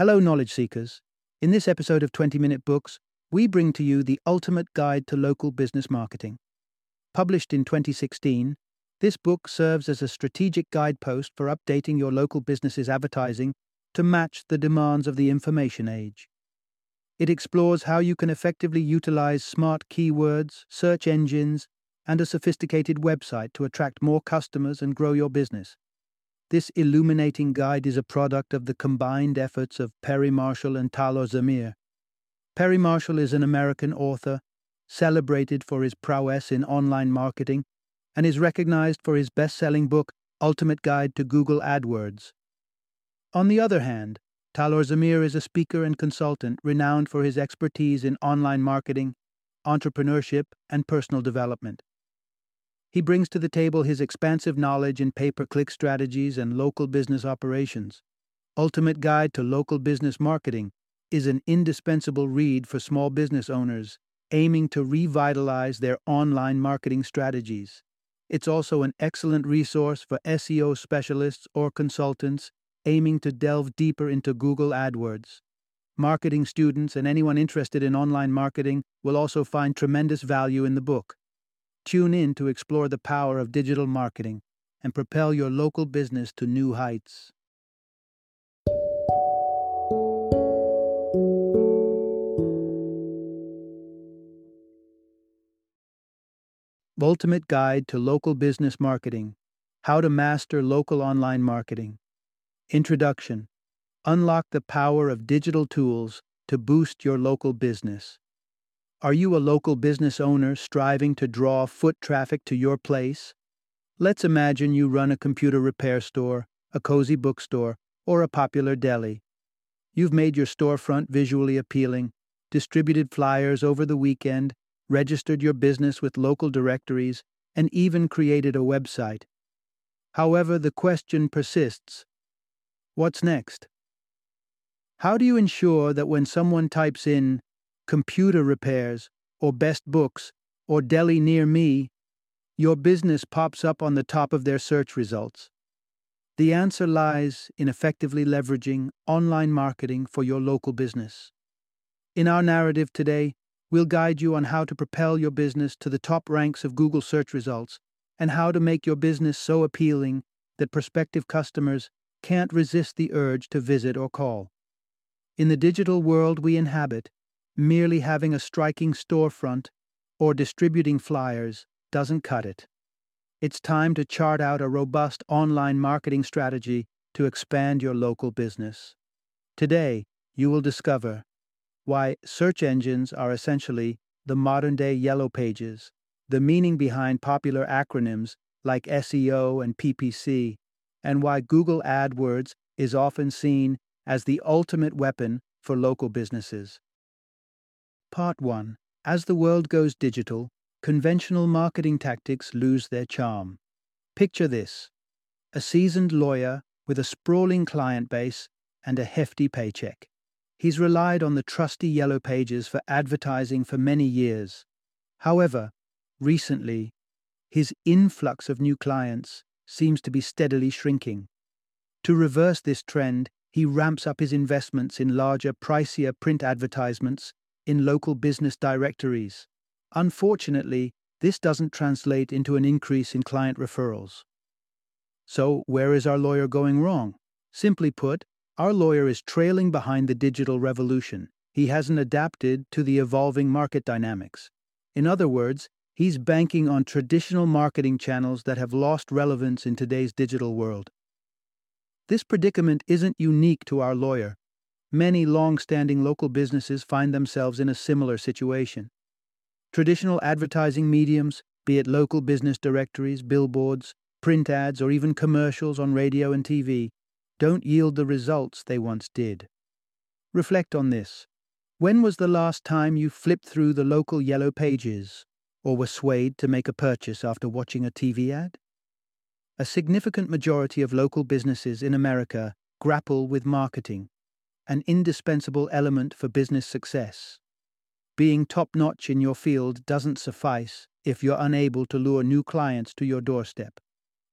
Hello, knowledge seekers. In this episode of 20 Minute Books, we bring to you the ultimate guide to local business marketing. Published in 2016, this book serves as a strategic guidepost for updating your local business's advertising to match the demands of the information age. It explores how you can effectively utilize smart keywords, search engines, and a sophisticated website to attract more customers and grow your business. This illuminating guide is a product of the combined efforts of Perry Marshall and Talor Zamir. Perry Marshall is an American author, celebrated for his prowess in online marketing, and is recognized for his best selling book, Ultimate Guide to Google AdWords. On the other hand, Talor Zamir is a speaker and consultant renowned for his expertise in online marketing, entrepreneurship, and personal development. He brings to the table his expansive knowledge in pay per click strategies and local business operations. Ultimate Guide to Local Business Marketing is an indispensable read for small business owners aiming to revitalize their online marketing strategies. It's also an excellent resource for SEO specialists or consultants aiming to delve deeper into Google AdWords. Marketing students and anyone interested in online marketing will also find tremendous value in the book. Tune in to explore the power of digital marketing and propel your local business to new heights. Ultimate Guide to Local Business Marketing How to Master Local Online Marketing. Introduction Unlock the power of digital tools to boost your local business. Are you a local business owner striving to draw foot traffic to your place? Let's imagine you run a computer repair store, a cozy bookstore, or a popular deli. You've made your storefront visually appealing, distributed flyers over the weekend, registered your business with local directories, and even created a website. However, the question persists what's next? How do you ensure that when someone types in computer repairs, or best books, or deli near me, your business pops up on the top of their search results. The answer lies in effectively leveraging online marketing for your local business. In our narrative today, we'll guide you on how to propel your business to the top ranks of Google search results and how to make your business so appealing that prospective customers can't resist the urge to visit or call. In the digital world we inhabit, merely having a striking storefront or distributing flyers doesn't cut it. It's time to chart out a robust online marketing strategy to expand your local business. Today, you will discover why search engines are essentially the modern day yellow pages, the meaning behind popular acronyms like SEO and PPC, and why Google AdWords is often seen as the ultimate weapon for local businesses. Part 1 As the world goes digital, conventional marketing tactics lose their charm. Picture this a seasoned lawyer with a sprawling client base and a hefty paycheck. He's relied on the trusty yellow pages for advertising for many years. However, recently, his influx of new clients seems to be steadily shrinking. To reverse this trend, he ramps up his investments in larger, pricier print advertisements in local business directories. Unfortunately, this doesn't translate into an increase in client referrals. So, where is our lawyer going wrong? Simply put, our lawyer is trailing behind the digital revolution. He hasn't adapted to the evolving market dynamics. In other words, he's banking on traditional marketing channels that have lost relevance in today's digital world. This predicament isn't unique to our lawyer. Many long standing local businesses find themselves in a similar situation. Traditional advertising mediums, be it local business directories, billboards, print ads, or even commercials on radio and TV, don't yield the results they once did. Reflect on this. When was the last time you flipped through the local yellow pages or were swayed to make a purchase after watching a TV ad? A significant majority of local businesses in America grapple with marketing an indispensable element for business success. Being top notch in your field doesn't suffice if you're unable to lure new clients to your doorstep.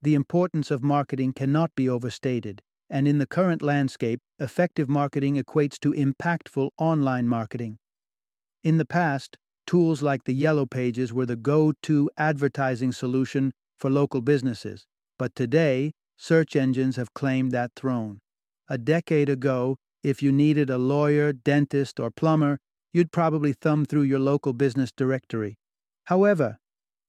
The importance of marketing cannot be overstated, and in the current landscape, effective marketing equates to impactful online marketing. In the past, tools like the Yellow Pages were the go to advertising solution for local businesses, but today, search engines have claimed that throne. A decade ago, if you needed a lawyer, dentist, or plumber, you'd probably thumb through your local business directory. However,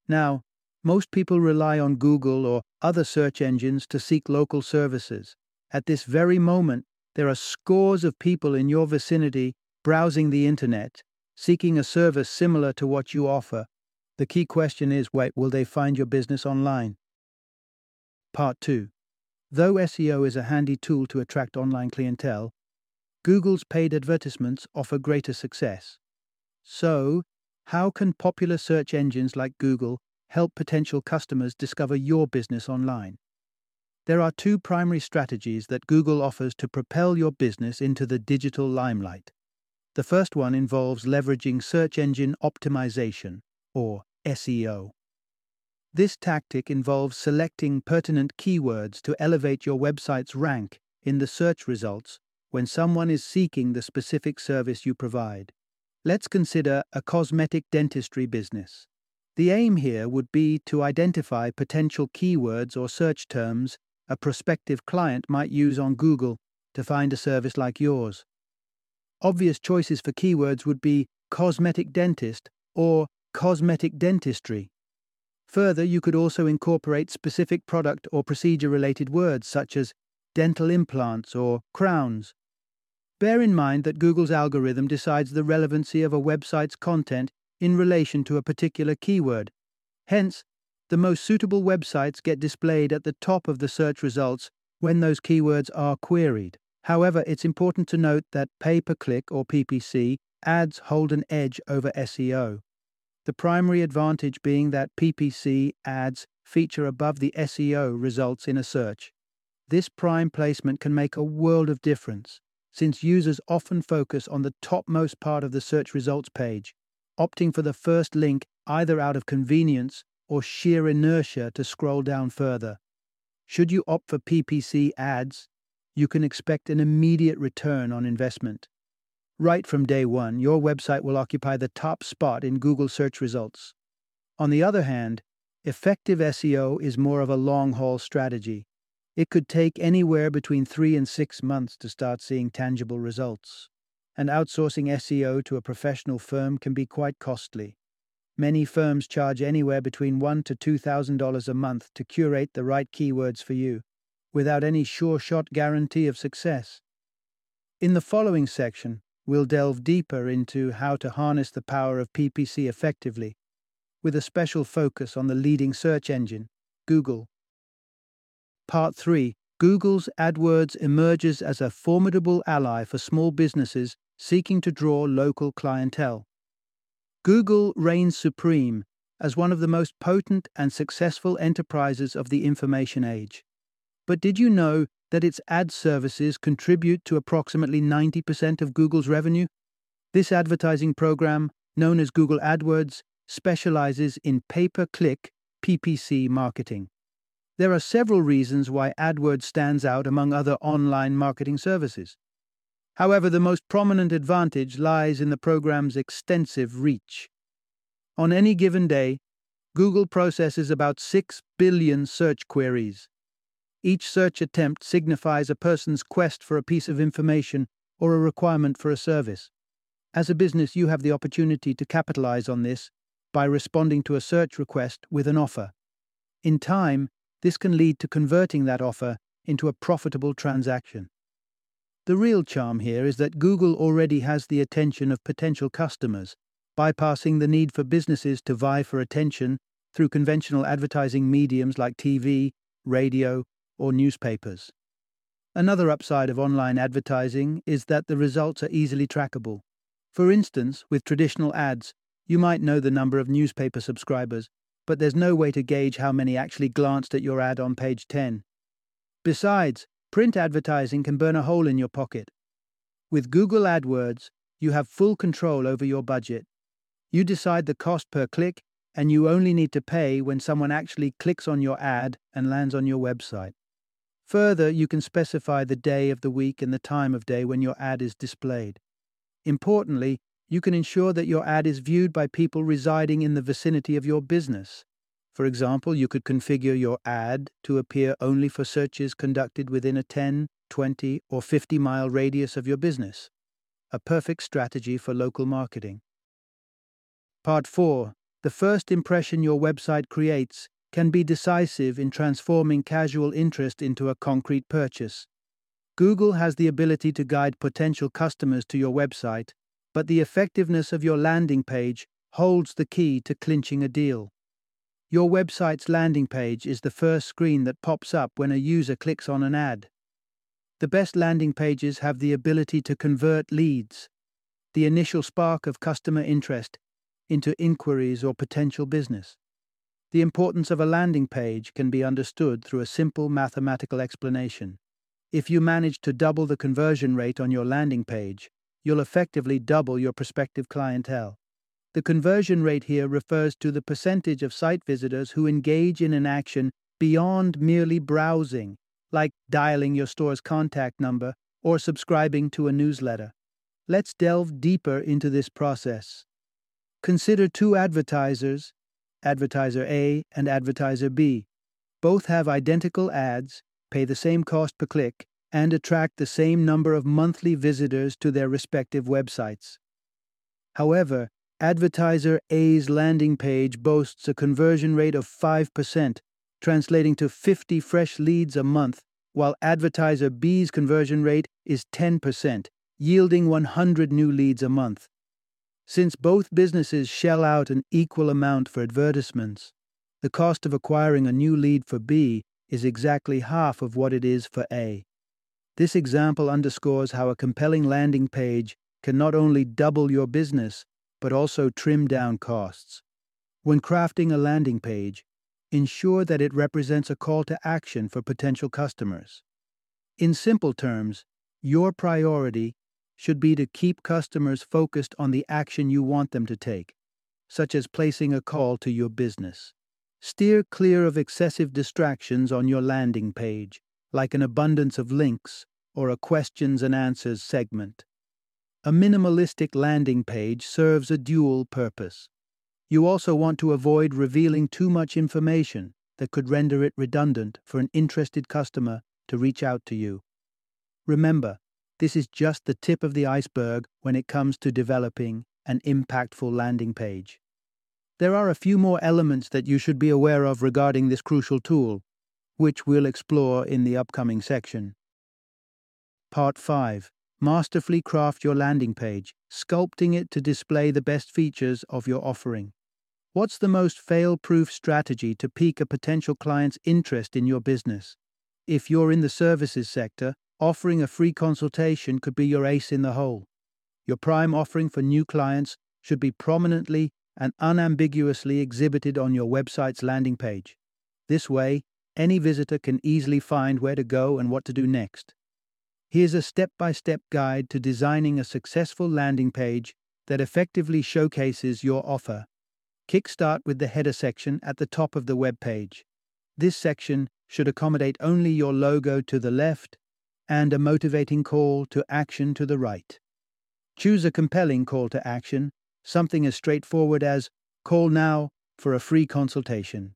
now, most people rely on Google or other search engines to seek local services. At this very moment, there are scores of people in your vicinity browsing the internet, seeking a service similar to what you offer. The key question is wait, will they find your business online? Part 2. Though SEO is a handy tool to attract online clientele, Google's paid advertisements offer greater success. So, how can popular search engines like Google help potential customers discover your business online? There are two primary strategies that Google offers to propel your business into the digital limelight. The first one involves leveraging search engine optimization, or SEO. This tactic involves selecting pertinent keywords to elevate your website's rank in the search results when someone is seeking the specific service you provide. Let's consider a cosmetic dentistry business. The aim here would be to identify potential keywords or search terms a prospective client might use on Google to find a service like yours. Obvious choices for keywords would be cosmetic dentist or cosmetic dentistry. Further, you could also incorporate specific product or procedure related words such as dental implants or crowns. Bear in mind that Google's algorithm decides the relevancy of a website's content in relation to a particular keyword. Hence, the most suitable websites get displayed at the top of the search results when those keywords are queried. However, it's important to note that pay per click or PPC ads hold an edge over SEO. The primary advantage being that PPC ads feature above the SEO results in a search. This prime placement can make a world of difference, since users often focus on the topmost part of the search results page, opting for the first link either out of convenience or sheer inertia to scroll down further. Should you opt for PPC ads, you can expect an immediate return on investment. Right from day one, your website will occupy the top spot in Google search results. On the other hand, effective SEO is more of a long haul strategy. It could take anywhere between three and six months to start seeing tangible results. And outsourcing SEO to a professional firm can be quite costly. Many firms charge anywhere between one to two thousand dollars a month to curate the right keywords for you without any sure shot guarantee of success. In the following section, we'll delve deeper into how to harness the power of PPC effectively, with a special focus on the leading search engine, Google. Part 3 Google's AdWords emerges as a formidable ally for small businesses seeking to draw local clientele. Google reigns supreme as one of the most potent and successful enterprises of the information age. But did you know that its ad services contribute to approximately 90% of Google's revenue? This advertising program, known as Google AdWords, specializes in pay per click PPC marketing. There are several reasons why AdWords stands out among other online marketing services. However, the most prominent advantage lies in the program's extensive reach. On any given day, Google processes about 6 billion search queries, each search attempt signifies a person's quest for a piece of information or a requirement for a service. As a business, you have the opportunity to capitalize on this by responding to a search request with an offer. In time, this can lead to converting that offer into a profitable transaction. The real charm here is that Google already has the attention of potential customers, bypassing the need for businesses to vie for attention through conventional advertising mediums like TV, radio, or newspapers. Another upside of online advertising is that the results are easily trackable. For instance, with traditional ads, you might know the number of newspaper subscribers, but there's no way to gauge how many actually glanced at your ad on page 10. Besides, print advertising can burn a hole in your pocket. With Google AdWords, you have full control over your budget. You decide the cost per click, and you only need to pay when someone actually clicks on your ad and lands on your website. Further, you can specify the day of the week and the time of day when your ad is displayed. Importantly, you can ensure that your ad is viewed by people residing in the vicinity of your business. For example, you could configure your ad to appear only for searches conducted within a 10, 20, or 50 mile radius of your business. A perfect strategy for local marketing. Part 4 The first impression your website creates can be decisive in transforming casual interest into a concrete purchase. Google has the ability to guide potential customers to your website, but the effectiveness of your landing page holds the key to clinching a deal. Your website's landing page is the first screen that pops up when a user clicks on an ad. The best landing pages have the ability to convert leads, the initial spark of customer interest, into inquiries or potential business. The importance of a landing page can be understood through a simple mathematical explanation. If you manage to double the conversion rate on your landing page, you'll effectively double your prospective clientele. The conversion rate here refers to the percentage of site visitors who engage in an action beyond merely browsing, like dialing your store's contact number or subscribing to a newsletter. Let's delve deeper into this process. Consider two advertisers, advertiser A and advertiser B. Both have identical ads, pay the same cost per click, and attract the same number of monthly visitors to their respective websites. However, advertiser A's landing page boasts a conversion rate of 5%, translating to 50 fresh leads a month, while advertiser B's conversion rate is 10%, yielding 100 new leads a month. Since both businesses shell out an equal amount for advertisements, the cost of acquiring a new lead for B is exactly half of what it is for A. This example underscores how a compelling landing page can not only double your business, but also trim down costs. When crafting a landing page, ensure that it represents a call to action for potential customers. In simple terms, your priority should be to keep customers focused on the action you want them to take, such as placing a call to your business. Steer clear of excessive distractions on your landing page like an abundance of links or a questions and answers segment. A minimalistic landing page serves a dual purpose. You also want to avoid revealing too much information that could render it redundant for an interested customer to reach out to you. Remember, this is just the tip of the iceberg when it comes to developing an impactful landing page. There are a few more elements that you should be aware of regarding this crucial tool, which we'll explore in the upcoming section. Part 5 Masterfully craft your landing page, sculpting it to display the best features of your offering. What's the most fail proof strategy to pique a potential client's interest in your business? If you're in the services sector, offering a free consultation could be your ace in the hole. Your prime offering for new clients should be prominently and unambiguously exhibited on your website's landing page. This way, any visitor can easily find where to go and what to do next. Here's a step by step guide to designing a successful landing page that effectively showcases your offer. Kickstart with the header section at the top of the web page. This section should accommodate only your logo to the left and a motivating call to action to the right. Choose a compelling call to action, something as straightforward as call now for a free consultation.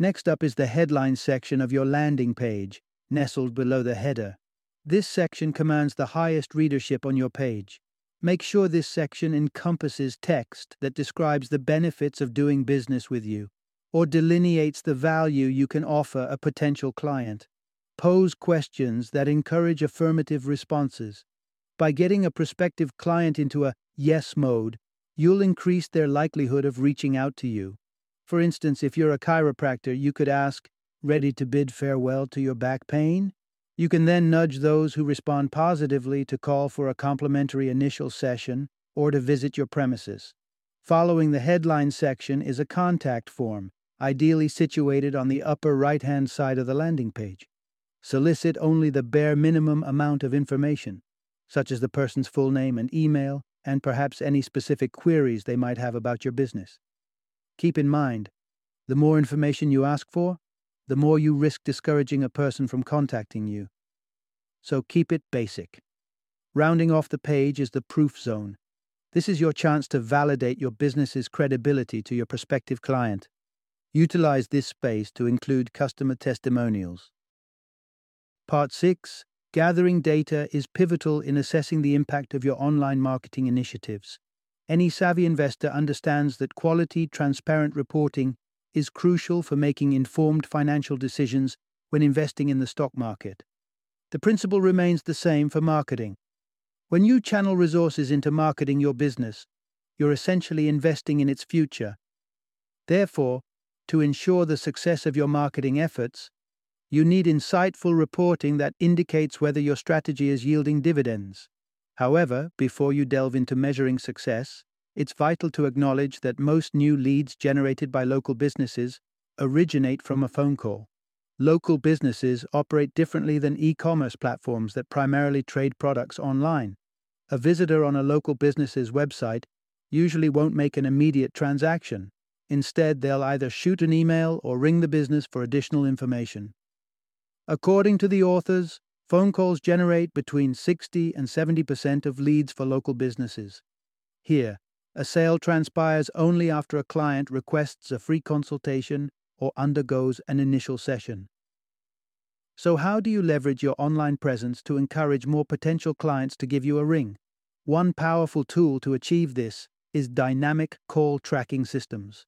Next up is the headline section of your landing page, nestled below the header. This section commands the highest readership on your page. Make sure this section encompasses text that describes the benefits of doing business with you or delineates the value you can offer a potential client. Pose questions that encourage affirmative responses. By getting a prospective client into a yes mode, you'll increase their likelihood of reaching out to you. For instance, if you're a chiropractor, you could ask, Ready to bid farewell to your back pain? You can then nudge those who respond positively to call for a complimentary initial session or to visit your premises. Following the headline section is a contact form, ideally situated on the upper right hand side of the landing page. Solicit only the bare minimum amount of information, such as the person's full name and email, and perhaps any specific queries they might have about your business. Keep in mind, the more information you ask for, the more you risk discouraging a person from contacting you. So keep it basic. Rounding off the page is the proof zone. This is your chance to validate your business's credibility to your prospective client. Utilize this space to include customer testimonials. Part 6 Gathering data is pivotal in assessing the impact of your online marketing initiatives. Any savvy investor understands that quality, transparent reporting is crucial for making informed financial decisions when investing in the stock market. The principle remains the same for marketing. When you channel resources into marketing your business, you're essentially investing in its future. Therefore, to ensure the success of your marketing efforts, you need insightful reporting that indicates whether your strategy is yielding dividends. However, before you delve into measuring success, it's vital to acknowledge that most new leads generated by local businesses originate from a phone call. Local businesses operate differently than e commerce platforms that primarily trade products online. A visitor on a local business's website usually won't make an immediate transaction. Instead, they'll either shoot an email or ring the business for additional information. According to the authors, Phone calls generate between 60 and 70% of leads for local businesses. Here, a sale transpires only after a client requests a free consultation or undergoes an initial session. So, how do you leverage your online presence to encourage more potential clients to give you a ring? One powerful tool to achieve this is dynamic call tracking systems.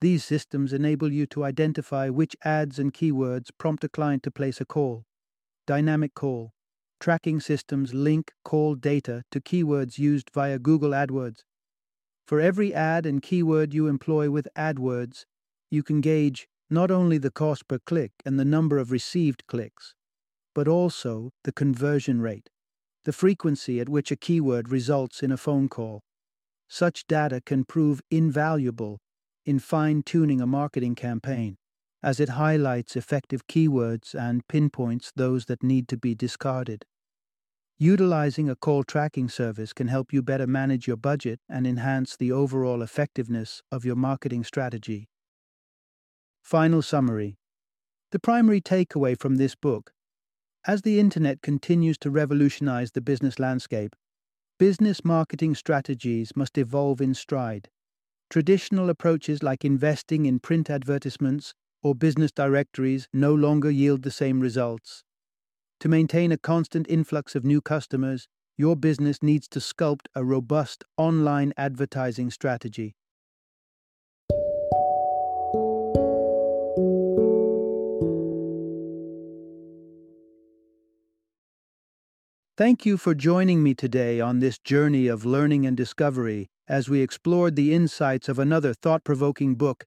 These systems enable you to identify which ads and keywords prompt a client to place a call. Dynamic Call. Tracking systems link call data to keywords used via Google AdWords. For every ad and keyword you employ with AdWords, you can gauge not only the cost per click and the number of received clicks, but also the conversion rate, the frequency at which a keyword results in a phone call. Such data can prove invaluable in fine tuning a marketing campaign as it highlights effective keywords and pinpoints those that need to be discarded. Utilizing a call tracking service can help you better manage your budget and enhance the overall effectiveness of your marketing strategy. Final summary The primary takeaway from this book as the Internet continues to revolutionize the business landscape, business marketing strategies must evolve in stride. Traditional approaches like investing in print advertisements or business directories no longer yield the same results. To maintain a constant influx of new customers, your business needs to sculpt a robust online advertising strategy. Thank you for joining me today on this journey of learning and discovery as we explored the insights of another thought provoking book